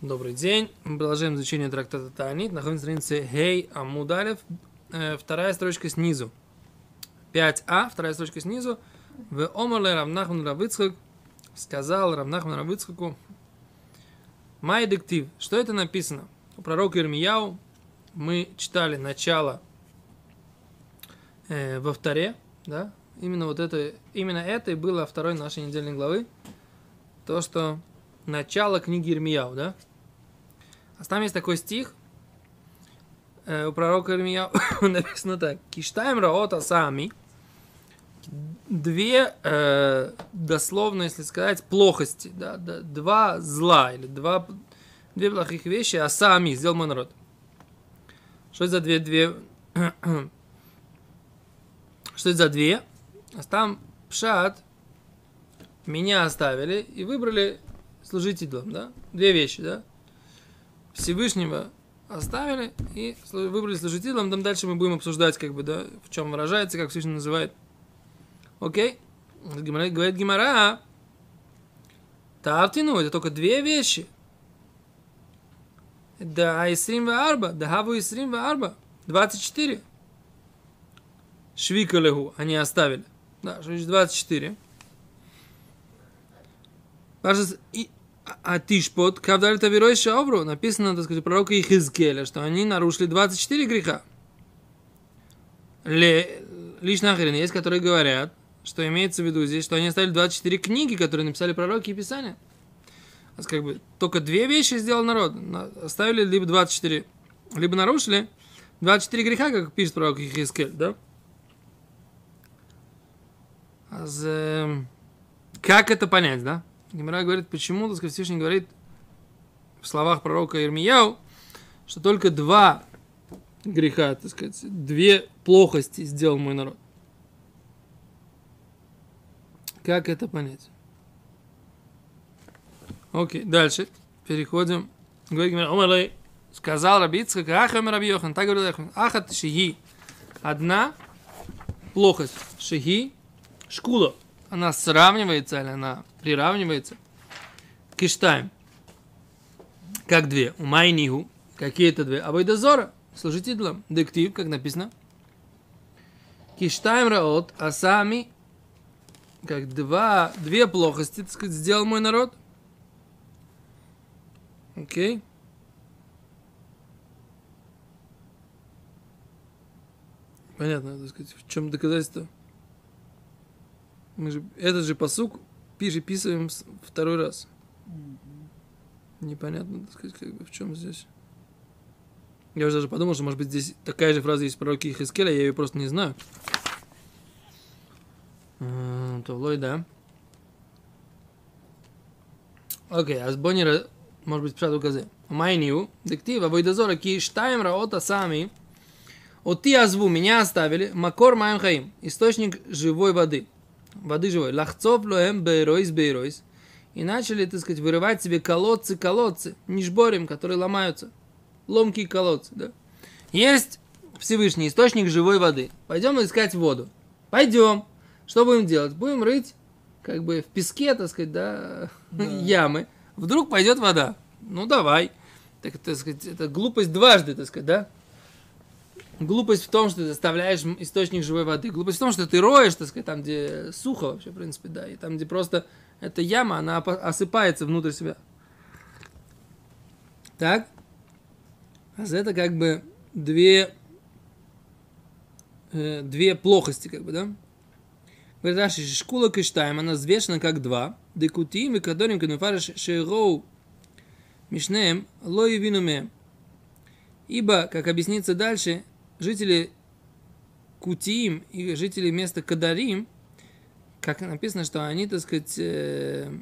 Добрый день. Мы продолжаем изучение трактата Таанит. Находимся на странице Гей Амудалев. Э, вторая строчка снизу. 5а, вторая строчка снизу. В Омале Равнахман Равыцхак сказал Равнахман Равыцхаку Май дектив. Что это написано? У пророка Ирмияу мы читали начало э, во вторе, да? Именно вот это, именно это и было второй нашей недельной главы. То, что начало книги Ирмияу, да? А там есть такой стих, э, у пророка Ирмия написано так. Киштаем раота сами. Две, э, дословно, если сказать, плохости. Да, да, два зла или два, две плохих вещи, а сами сделал мой народ. Что это за две, две... Что это за две? А там пшат меня оставили и выбрали служить идолам, да? Две вещи, да? Всевышнего оставили и выбрали служителем. Там дальше мы будем обсуждать, как бы, да, в чем выражается, как Всевышний называет. Окей? Говорит Гимара, Тавтину, это только две вещи. Да Айсрим Арба, да Хаву Исрим Арба, 24. Швика легу, они оставили. Да, что значит 24. И а Тишпот, Кавдаль Тавирой Шаобру, написано, так сказать, пророка Ихизкеля, что они нарушили 24 греха. Ле, лишь нахрен есть, которые говорят, что имеется в виду здесь, что они оставили 24 книги, которые написали пророки и Писания. То есть, как бы, только две вещи сделал народ. Оставили либо 24, либо нарушили 24 греха, как пишет пророк Ихискель, да? А как это понять, да? Гимара говорит, почему, так сказать, Всевышний говорит в словах пророка Ирмияу, что только два греха, так сказать, две плохости сделал мой народ. Как это понять? Окей, дальше. Переходим. Говорит Гимара, сказал Раби Ицхак, Ахам Раби так говорит Ахам, Ахат Шиги. Одна плохость. Шиги, шкула она сравнивается или она приравнивается к Иштайм. Как две. У Майнигу. Какие это две? Абайдазора. Служителям. Дектив, как написано. Киштайм раот, а сами как два, две плохости, так сказать, сделал мой народ. Окей. Понятно, так сказать, в чем доказательство? Мы же этот же посук переписываем второй раз. Непонятно, так сказать, как бы в чем здесь. Я уже даже подумал, что, может быть, здесь такая же фраза есть в пророке Хискеля, я ее просто не знаю. А, то лой, да. Окей, а с Боннера, может быть, пшат указе. Майнию, дектива, войдозора, ки штайм раота сами, от ти азву, меня оставили, макор маем хаим, источник живой воды воды живой. Лахцов лоем бейройс бейройс. И начали, так сказать, вырывать себе колодцы, колодцы, нишборем, которые ломаются. Ломкие колодцы, да. Есть Всевышний источник живой воды. Пойдем искать воду. Пойдем. Что будем делать? Будем рыть, как бы в песке, так сказать, да, да. ямы. Вдруг пойдет вода. Ну давай. Так, так сказать, это глупость дважды, так сказать, да? Глупость в том, что ты оставляешь источник живой воды. Глупость в том, что ты роешь, так сказать, там, где сухо вообще, в принципе, да, и там, где просто эта яма, она осыпается внутрь себя. Так? А это как бы две, э, две плохости, как бы, да? Говорит, Раши, шкула киштаем, она взвешена как два. Декутим и кадорим кадмифариш шейроу мишнеем ло винуме. Ибо, как объяснится дальше, жители Кутиим и жители места Кадарим, как написано, что они, так сказать, э,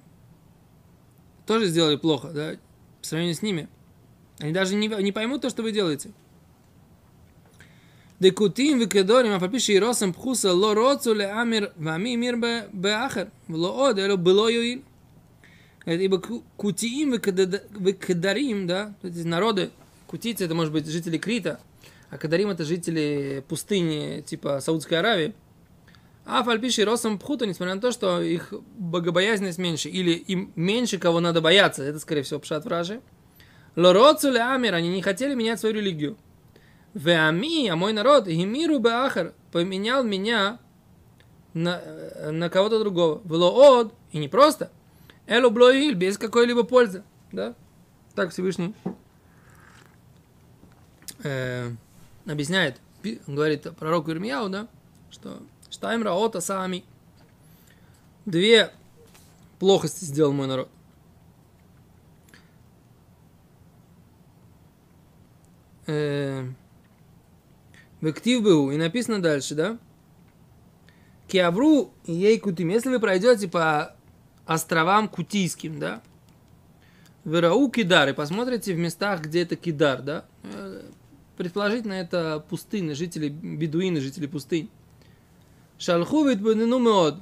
тоже сделали плохо, да, по сравнению с ними. Они даже не, не поймут то, что вы делаете. Декутим викедорим, а попиши и росом пхуса ло роцу ле амир вами мир бе ахер, ло од, эло было юил. Ибо кутиим викедарим, да, эти народы, кутицы, это может быть жители Крита, а Кадарим это жители пустыни типа Саудской Аравии. А фальпиши росом пхута, несмотря на то, что их богобоязненность меньше, или им меньше кого надо бояться, это, скорее всего, пшат вражи. Лороцу амир, они не хотели менять свою религию. Веами, а мой народ, гимиру беахар, поменял меня на, на кого-то другого. Вело од, и не просто. Элу блоиль, без какой-либо пользы. Да? Так Всевышний э, объясняет, говорит пророку Ирмияу, да, что Штайм Раота сами. Две плохости сделал мой народ. Э, в актив был, и написано дальше, да? Киавру и ей кутим. Если вы пройдете по островам Кутийским, да, в Ирау Кидар, и посмотрите в местах, где это Кидар, да, э, предположительно это пустыны, жители, бедуины, жители пустынь. Шалху ну меод,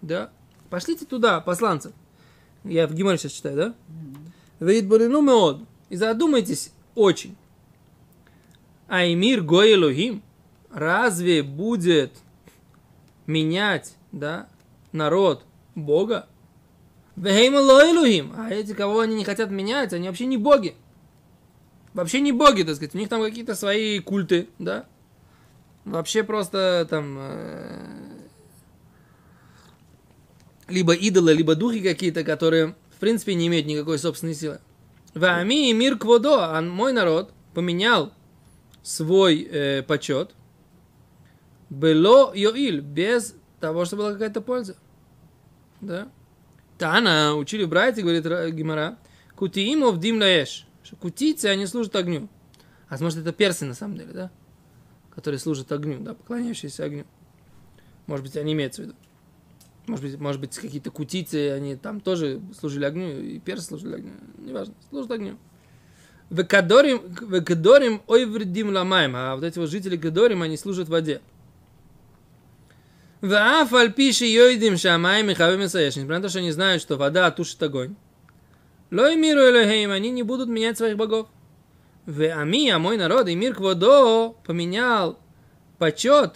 да, пошлите туда, посланцев. Я в Гимаре сейчас читаю, да? ну меод, и задумайтесь очень. Аймир Гоэлухим, разве будет менять, да, народ Бога? Вехейма Лоэлухим, а эти, кого они не хотят менять, они вообще не боги. Вообще не боги, так сказать, у них там какие-то свои культы, да? Вообще просто там э, либо идолы, либо духи какие-то, которые в принципе не имеют никакой собственной силы. Вами и мир кводо, а мой народ поменял свой э, почет, было йоиль, без того, что была какая-то польза. Да? Тана, учили братья, говорит Гимара, кутиимов дим лаэш, что кутицы, они служат огню. А может это персы на самом деле, да? Которые служат огню, да, поклоняющиеся огню. Может быть, они имеют в виду. Может быть, может быть, какие-то кутицы, они там тоже служили огню, и персы служили огню. Неважно, служат огню. В Кадорим ой вредим ламаем. А вот эти вот жители Кадорим, они служат воде. В Афаль пиши йойдим шамаем и хавим Несмотря на то, что они знают, что вода тушит огонь. Лой миру элохейм, они не будут менять своих богов. В Ами, а мой народ, и мир кводо поменял почет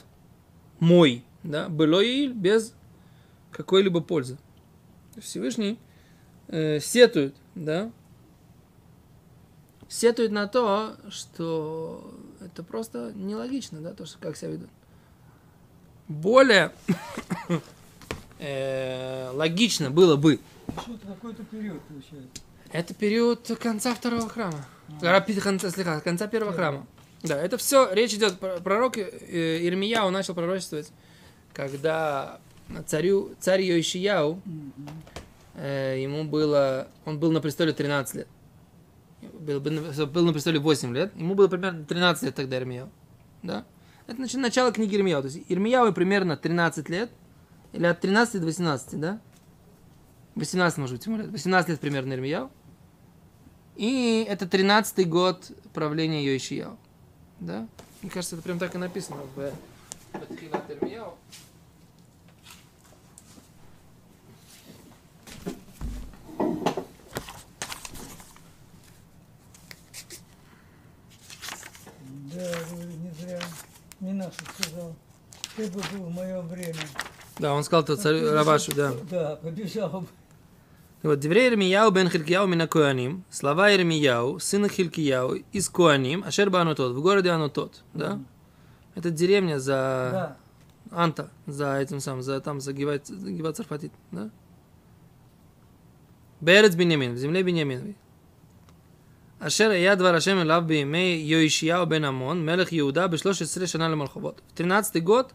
мой, да, было и без какой-либо пользы. Всевышний э, сетует, да, сетует на то, что это просто нелогично, да, то, что как себя ведут. Более э, логично было бы. Что-то какой-то период получается. Это период конца второго храма. А. Конца, слегка, конца первого храма. Да, это все, речь идет, пророк э, Ирмияу начал пророчествовать, когда царю, царь Йоишияу, э, ему было, он был на престоле 13 лет был, был на престоле 8 лет, ему было примерно 13 лет тогда Ирмияу. Да? Это значит, начало книги Ирмияу. То есть Ирмияу примерно 13 лет, или от 13 до 18, да? 18, может быть, тем более. 18 лет примерно Ирмияу. И это 13 год правления Йоишияу. Да? Мне кажется, это прям так и написано в Батхилат Ирмияу. Да, не зря Минаша сказал, ты бы был в мое время. Да, он сказал это царю Равашу, да. Да, побежал бы. И вот Деврей Ирмияу бен Хилькияу мина Куаним, слова Ирмияу, сына Хилькияу, из Куаним, Ашерба Анутот, в городе Анутот, да? Mm-hmm. Это деревня за... Да. Анта, за этим самым, за там, за Гиват Царфатит, да? Берец Бенемин, в земле Бенеминовой. Ашер я два Рашем лав би биме Йоишияу бен Амон, мелех Иуда, бешло 16 шана лемалховод. В 13 год...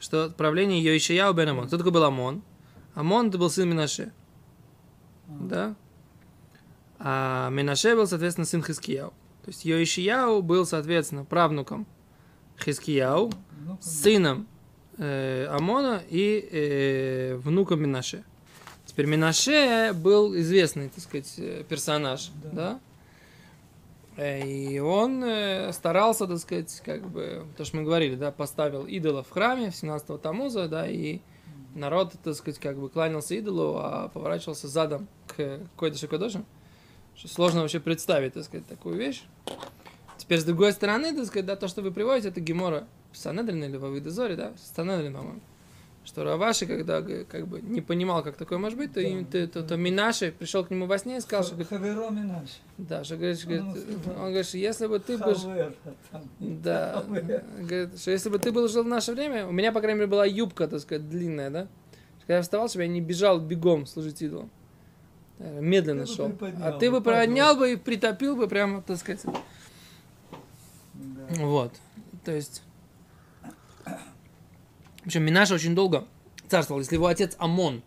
Что правление Йоишияу бен Амон. Кто такой был Амон? Амон это был сын Минаше. Да? А Минаше был, соответственно, сын Хискияу. То есть Йоишияу был, соответственно, правнуком Хискияу, сыном э, Амона и э, внуком Минаше. Теперь Минаше был известный, так сказать, э, персонаж, да? да? Э, и он э, старался, так сказать, как бы, то, что мы говорили, да, поставил идола в храме 17-го Тамуза, да, и народ, так сказать, как бы кланялся идолу, а поворачивался задом к какой-то шокодоше. Что сложно вообще представить, так сказать, такую вещь. Теперь, с другой стороны, так сказать, да, то, что вы приводите, это Гемора Санедрин или в Авидозоре, да, Санедрин, по-моему. Что Раваши, когда как бы не понимал, как такое может быть, то, им, то, то, то Минаши пришел к нему во сне и сказал, что, говорит, Хаверо Минаш. да, что, говорит, что, говорит, Он он говорит, что если бы ты был, там. да, говорит, что если бы ты был жил в наше время, у меня, по крайней мере, была юбка, так сказать, длинная, да, когда я вставал, чтобы я не бежал бегом служить идолам. Э, Медленно Ты шел. А ты бы поднял бы и притопил бы прямо, так сказать. Да. Вот. То есть... В общем, Минаша очень долго царствовал. Если его отец Амон,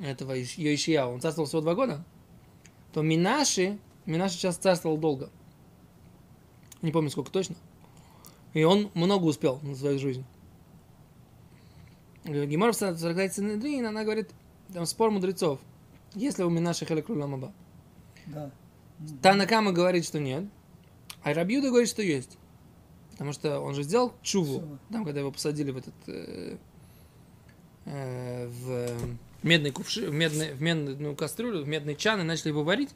этого Йоишия, он царствовал всего два года, то Минаши, Минаши сейчас царствовал долго. Не помню, сколько точно. И он много успел на свою жизнь. Гемор в Сарагайте Синедрин, она говорит, там спор мудрецов. Есть ли у Минаши Хелек Ламаба? Да. Танакама говорит, что нет. А Рабьюда говорит, что есть. Потому что он же сделал чуву, там, когда его посадили в этот э, э, в медный кувши, в, медный, в медную кастрюлю, в медный чан и начали его варить.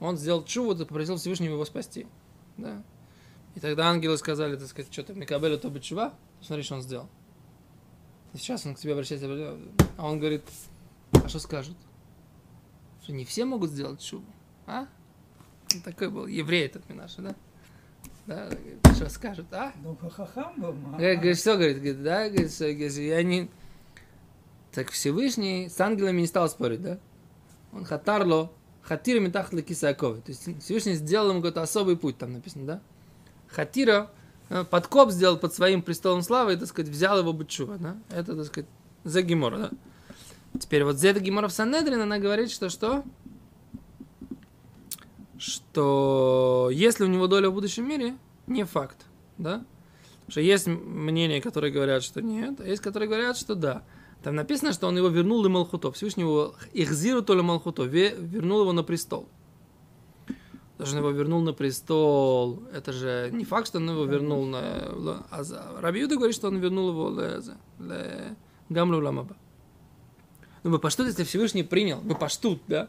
Он сделал чуву, попросил Всевышнего его спасти. Да. И тогда ангелы сказали, так сказать, что-то Микабеля то чува, смотри, что он сделал. И сейчас он к тебе обращается, а он говорит, а что скажут? Что не все могут сделать чуву, а? Он такой был еврей этот Минаша, да? Да, что скажут, а? Ну, хахам был. ма. Говорит, что, говорит, говорит, да, говорит, что, я не... Так Всевышний с ангелами не стал спорить, да? Он хатарло, хатира метахли кисаковы. То есть Всевышний сделал ему какой-то особый путь, там написано, да? Хатира э, подкоп сделал под своим престолом славы и, так сказать, взял его бычува, да? Это, так сказать, за Гемора, да? Теперь вот Зеда Гемора в Санедрин, она говорит, что что? Что если у него доля в будущем мире, не факт, да? Потому что есть мнения, которые говорят, что нет, а есть, которые говорят, что да. Там написано, что он его вернул и Малхуто. Всевышний его ихзиру то ли Малхуто, ве- вернул его на престол. Даже он его вернул на престол. Это же не факт, что он его вернул на... А Рабиуда говорит, что он вернул его ле- Гамлю Ламаба. Ну, бы паштут, если Всевышний принял. Мы паштут, да?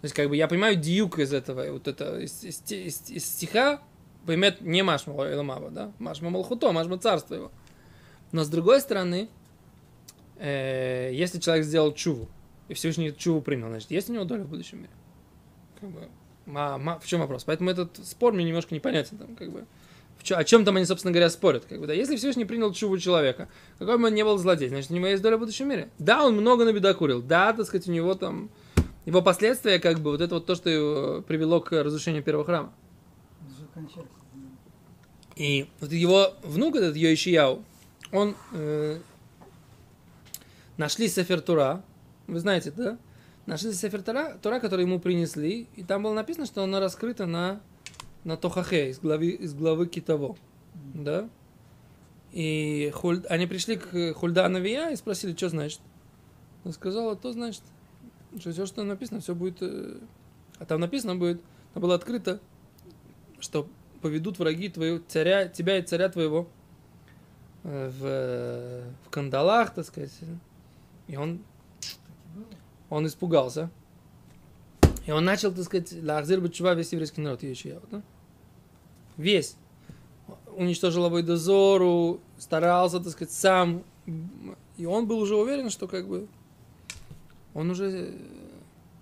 То есть, как бы, я понимаю диюк из этого, вот это, из, из, из- из стиха, поймет не Машма Ламаба, да? Машма Малхуто, Машма царство его. Но с другой стороны, э, если человек сделал чуву, и Всевышний чуву принял, значит, есть у него доля в будущем мире? Как бы, ма- ма- в чем вопрос? Поэтому этот спор мне немножко непонятен. Там, как бы, о чем там они, собственно говоря, спорят? Как бы, да? Если Всевышний принял чуву человека, какой бы он ни был злодей, значит, у него есть доля в будущем мире. Да, он много на беда курил. Да, так сказать, у него там... Его последствия, как бы, вот это вот то, что его привело к разрушению первого храма. И вот его внук, этот Йоишияу, он э, нашли Сефер Тура, вы знаете, да? Нашли Сефер Тура, Тура, который ему принесли, и там было написано, что она раскрыта на, на Тохахе, из главы, из главы Китово, да? И Хуль- они пришли к Хульда Навия и спросили, что значит. Он сказал, то значит, что все, что написано, все будет... э, А там написано будет, там было открыто, что поведут враги твоего царя, тебя и царя твоего э, в, в кандалах, так сказать. И он, он испугался. И он начал, так сказать, лахзир чува весь еврейский народ, Ешияу, да? Весь. Уничтожил Абайдозору, старался, так сказать, сам. И он был уже уверен, что как бы он уже... э,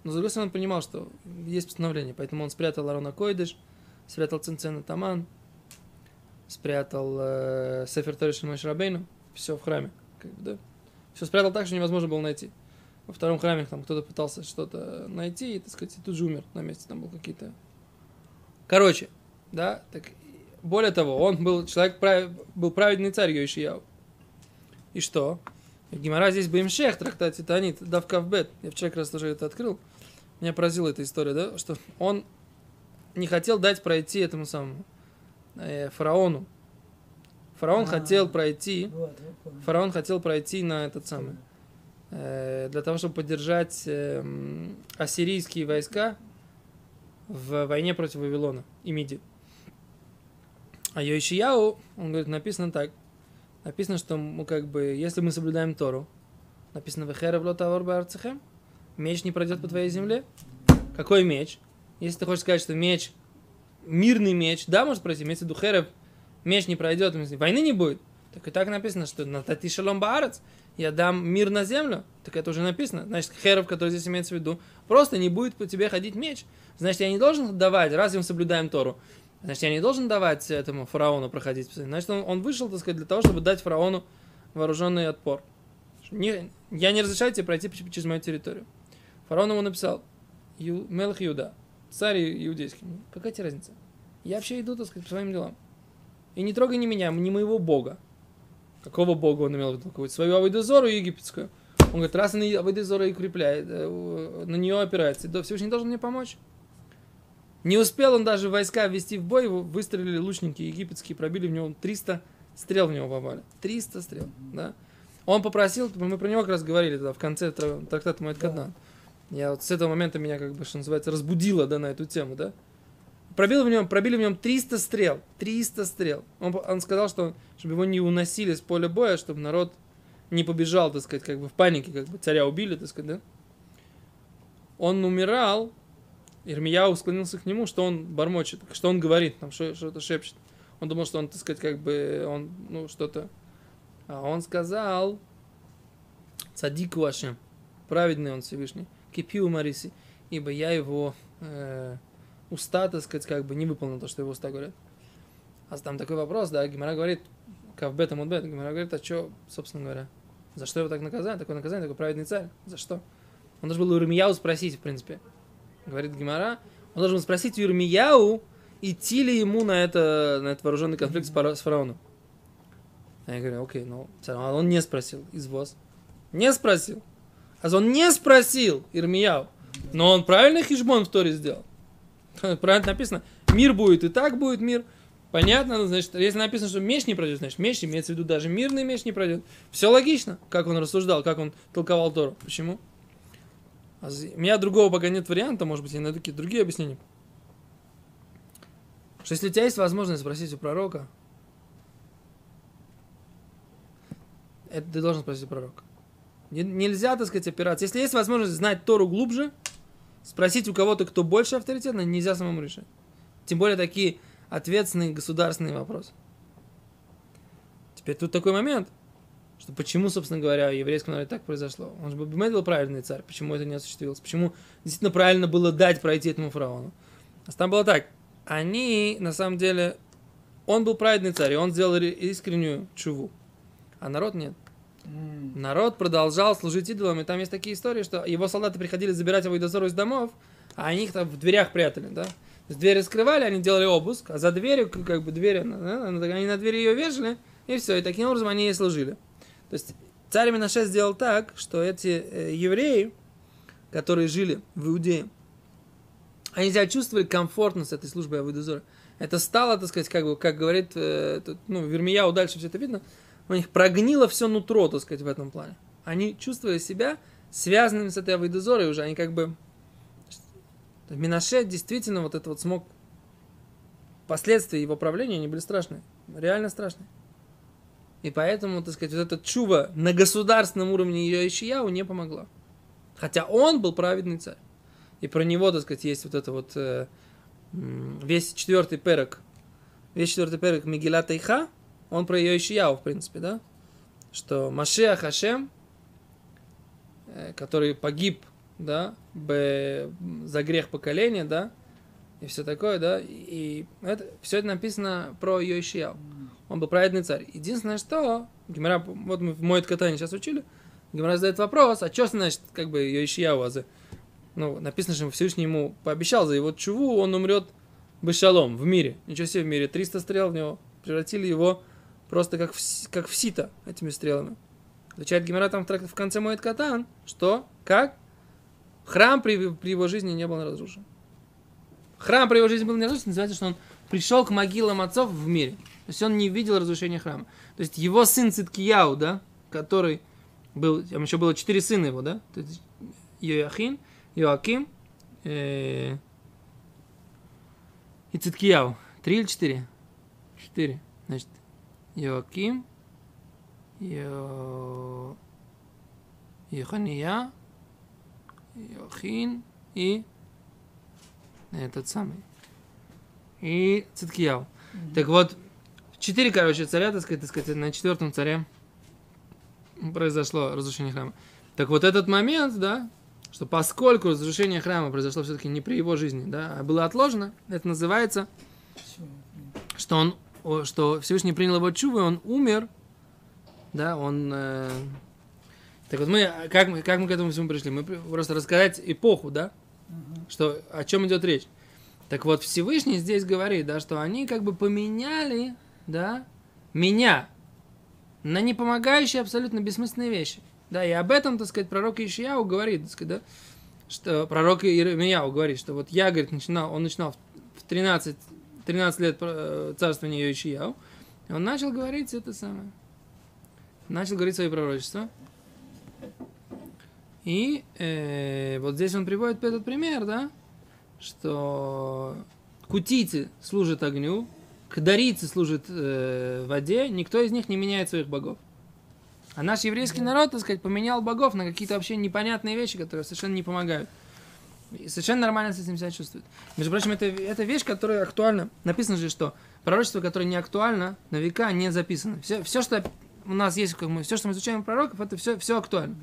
Но с другой стороны, он понимал, что есть постановление, поэтому он спрятал Арона Койдыш, спрятал Цинцена Таман, спрятал э, Сефер Ториш Мой Шрабейну, все в храме. Как бы, да? Все спрятал так, что невозможно было найти. Во втором храме там кто-то пытался что-то найти, и, так сказать, и тут же умер на месте, там был какие-то... Короче, да, так, более того, он был человек, прав- был праведный царь Йоишияу. И что? Гимара здесь Баимшех, трактат Титанит, Давка в Бет. Я вчера как раз тоже это открыл. Меня поразила эта история, да, что он не хотел дать пройти этому самому э, фараону. Фараон А. хотел пройти, Вот, фараон хотел пройти на этот самый, э, для того, чтобы поддержать э, ассирийские войска в войне против Вавилона и Миди. А Йоишияу, он говорит, написано так. Написано, что мы как бы, если мы соблюдаем Тору, написано «Вехерев ло тавор баарцехем», меч не пройдет по твоей земле. Какой меч? Если ты хочешь сказать, что меч, мирный меч, да, может пройти, имеется в херев, меч не пройдет, войны не будет. Так и так написано, что на тати шалом баарец, я дам мир на землю, так это уже написано. Значит, херов, который здесь имеется в виду, просто не будет по тебе ходить меч. Значит, я не должен давать, разве мы соблюдаем Тору, значит, я не должен давать этому фараону проходить. Значит, он, он вышел, так сказать, для того, чтобы дать фараону вооруженный отпор. Не, я не разрешаю тебе пройти через мою территорию. Фараон ему написал, Ю, Мелах Иуда, царь иудейский. Какая тебе разница? Я вообще иду, так сказать, по своим делам. И не трогай ни меня, ни моего бога. Какого бога он имел в виду? Свою Авойдозору египетскую. Он говорит, раз она Авойдозора и укрепляет, э, на нее опирается, то Всевышний должен мне помочь. Не успел он даже войска ввести в бой, его выстрелили лучники египетские, пробили в него 300 стрел в него попали. 300 стрел, да. Он попросил, мы про него как раз говорили тогда в конце трактата Моэд Кадан. Я вот с этого момента меня, как бы, что называется, разбудило, да, на эту тему, да. Пробил в нем, пробили в нем 300 стрел. 300 стрел. Он, он сказал, что чтобы его не уносили с поля боя, чтобы народ не побежал, так сказать, как бы в панике, как бы царя убили, так сказать, да. Он умирал, Ирмияу склонился к нему, что он бормочет, что он говорит, там что-то шепчет. Он думал, что он, так сказать, как бы, он, ну, что-то... А он сказал, цадик вашим, праведный он Всевышний, кипиу мариси, ибо я его э, уста, так сказать, как бы не выполнил то, что его уста говорят. А там такой вопрос, да, Гимара говорит, Кавбета Мудбет, Гимара говорит, а что, собственно говоря, за что его так наказали, такое наказание, такой праведный царь, за что? Он должен был у Ирмияу спросить, в принципе. Говорит Гимара, он должен спросить у идти ли ему на, это, на этот вооруженный конфликт с, фараоном. А я говорю, окей, ну, а он не спросил, извоз. Не спросил. А он не спросил Ирмияу. Но он правильно хижбон в Торе сделал. Правильно написано. Мир будет, и так будет мир. Понятно, ну, значит, если написано, что меч не пройдет, значит, меч имеется в виду даже мирный меч не пройдет. Все логично, как он рассуждал, как он толковал Тору. Почему? А у меня другого пока нет варианта, может быть, я найду какие-то другие объяснения. Что если у тебя есть возможность спросить у пророка, это ты должен спросить у пророка. Нельзя, так сказать, опираться. Если есть возможность знать Тору глубже, Спросить у кого-то, кто больше авторитетно, нельзя самому решать. Тем более такие ответственные государственные вопросы. Теперь тут такой момент, что почему, собственно говоря, в еврейском народе так произошло. Он же был правильный царь, почему это не осуществилось, почему действительно правильно было дать пройти этому фараону. А там было так, они, на самом деле, он был праведный царь, и он сделал искреннюю чуву, а народ нет. Народ продолжал служить идолам, и там есть такие истории, что его солдаты приходили забирать его дозору из домов, а они их там в дверях прятали, да. То есть двери скрывали, они делали обыск, а за дверью, как бы дверь, они на двери ее вешали, и все, и таким образом они и служили. То есть царь Минаше сделал так, что эти э, евреи, которые жили в Иудее, они себя чувствовали комфортно с этой службой Авойдозора. Это стало, так сказать, как бы, как говорит, э, ну, Вермияу дальше все это видно, у них прогнило все нутро, так сказать, в этом плане. Они чувствовали себя связанными с этой Авойдозорой уже, они как бы... Минаше действительно вот это вот смог... Последствия его правления, они были страшные, реально страшные. И поэтому, так сказать, вот эта чува на государственном уровне ее Ишияу не помогла. Хотя он был праведный царь. И про него, так сказать, есть вот это вот э, весь четвертый перек, весь четвертый перек Мегила Тайха, он про ее Ишияу, в принципе, да? Что Машея Хашем, э, который погиб, да, за грех поколения, да, и все такое, да, и это, все это написано про ее Ишияу. Он был праведный царь. Единственное, что, Гимара, вот мы в Моет Катане сейчас учили, Гимара задает вопрос, а что значит, как бы, ее Ишияу, а ну, написано, что Всевышний ему пообещал за его чуву, он умрет бешалом в мире. Ничего себе в мире. 300 стрел в него превратили его просто как в, как в сито этими стрелами. Отвечает Гимера там в конце Моет Катан, что, как? Храм при, при его жизни не был разрушен. Храм при его жизни был не разрушен, называется, что он пришел к могилам отцов в мире. То есть он не видел разрушения храма. То есть его сын Циткияу, да, который был, там еще было четыре сына его, да, то есть Йоахин, Йоаким э, и Циткияу. Три или четыре? Четыре. Значит, Йоаким, Йо... Йохания, Йохин и этот самый. И Циткияу. Mm-hmm. Так вот, четыре, короче, царя, так сказать, так сказать, на четвертом царе произошло разрушение храма. Так вот этот момент, да, что поскольку разрушение храма произошло все-таки не при его жизни, да, а было отложено, это называется, что он, что Всевышний принял его чувы, он умер, да, он... э, Так вот мы, как, мы, как мы к этому всему пришли? Мы просто рассказать эпоху, да, Ага. что, о чем идет речь. Так вот, Всевышний здесь говорит, да, что они как бы поменяли, да, меня? На непомогающие абсолютно бессмысленные вещи. Да, и об этом, так сказать, пророк Ишияу говорит, так сказать, да, что пророк Иеремияу говорит, что вот я, говорит, начинал, он начинал в 13, 13 лет э, царствования Ишияу, и он начал говорить это самое, начал говорить свои пророчества, и э, вот здесь он приводит этот пример, да, что кутийцы служат огню, кадарийцы служат э, воде, никто из них не меняет своих богов. А наш еврейский народ, так сказать, поменял богов на какие-то вообще непонятные вещи, которые совершенно не помогают. И совершенно нормально с этим себя чувствует. Между прочим, это, это вещь, которая актуальна. Написано же, что пророчество, которое не актуально, на века не записано. Все, все что у нас есть, как мы, все, что мы изучаем пророков, это все, все актуально.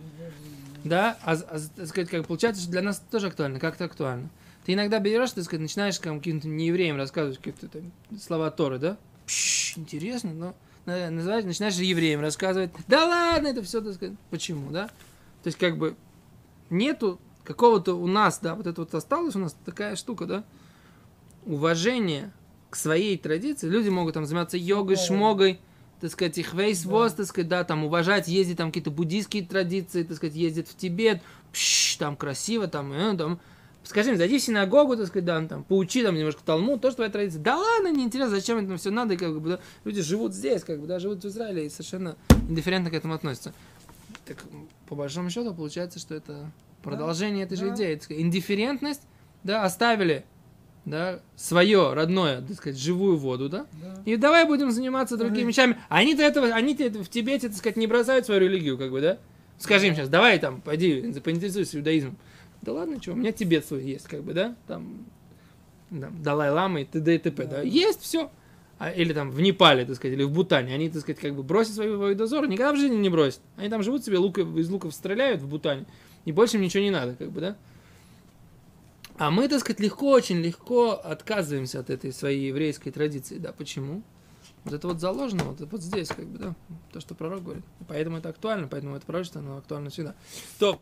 Да, а, а, так сказать, как получается, что для нас это тоже актуально, как-то актуально. Ты иногда берешь, так сказать, начинаешь как, каким-то неевреям рассказывать какие-то там слова Торы, да? Пш, интересно, но на- называешь, начинаешь евреям рассказывать. Да ладно, это все, так сказать. Почему, да? То есть, как бы, нету какого-то у нас, да, вот это вот осталось у нас такая штука, да, уважение к своей традиции. Люди могут там заниматься йогой, шмогой, так сказать, их весь воз, так сказать, да, там уважать, ездить там какие-то буддийские традиции, так сказать, ездить в Тибет, пш, там красиво, там, э, там, скажи им, зайди в синагогу, так сказать, да, там, поучи там немножко Талмуд, тоже твоя традиция. Да ладно, неинтересно, зачем это все надо, и как бы, да, люди живут здесь, как бы, да, живут в Израиле и совершенно индифферентно к этому относятся. Так, по большому счету, получается, что это продолжение этой же да. идеи. Так сказать, Индифферентность, да, оставили, да, свое родное, так сказать, живую воду, да, Да. и давай будем заниматься другими Ага. вещами. Они-то этого, они-то это в Тибете, так сказать, не бросают свою религию, как бы, да? Скажи им сейчас, давай там, пойди, поинтересуйся иудаизмом. Да ладно, что, у меня Тибет свой есть, как бы, да? Там, да, Далай-Лама и т.д. и т.п., да? Есть все. А, или там в Непале, так сказать, или в Бутане. Они, так сказать, как бы бросят свою воедозор, никогда в жизни не бросят. Они там живут себе, лука, из луков стреляют в Бутане, и больше им ничего не надо, как бы, да? А мы, так сказать, легко, очень легко отказываемся от этой своей еврейской традиции. Да, почему? Вот это вот заложено вот, вот здесь, как бы, да, то, что пророк говорит. Поэтому это актуально, поэтому это пророчество, оно актуально всегда. То,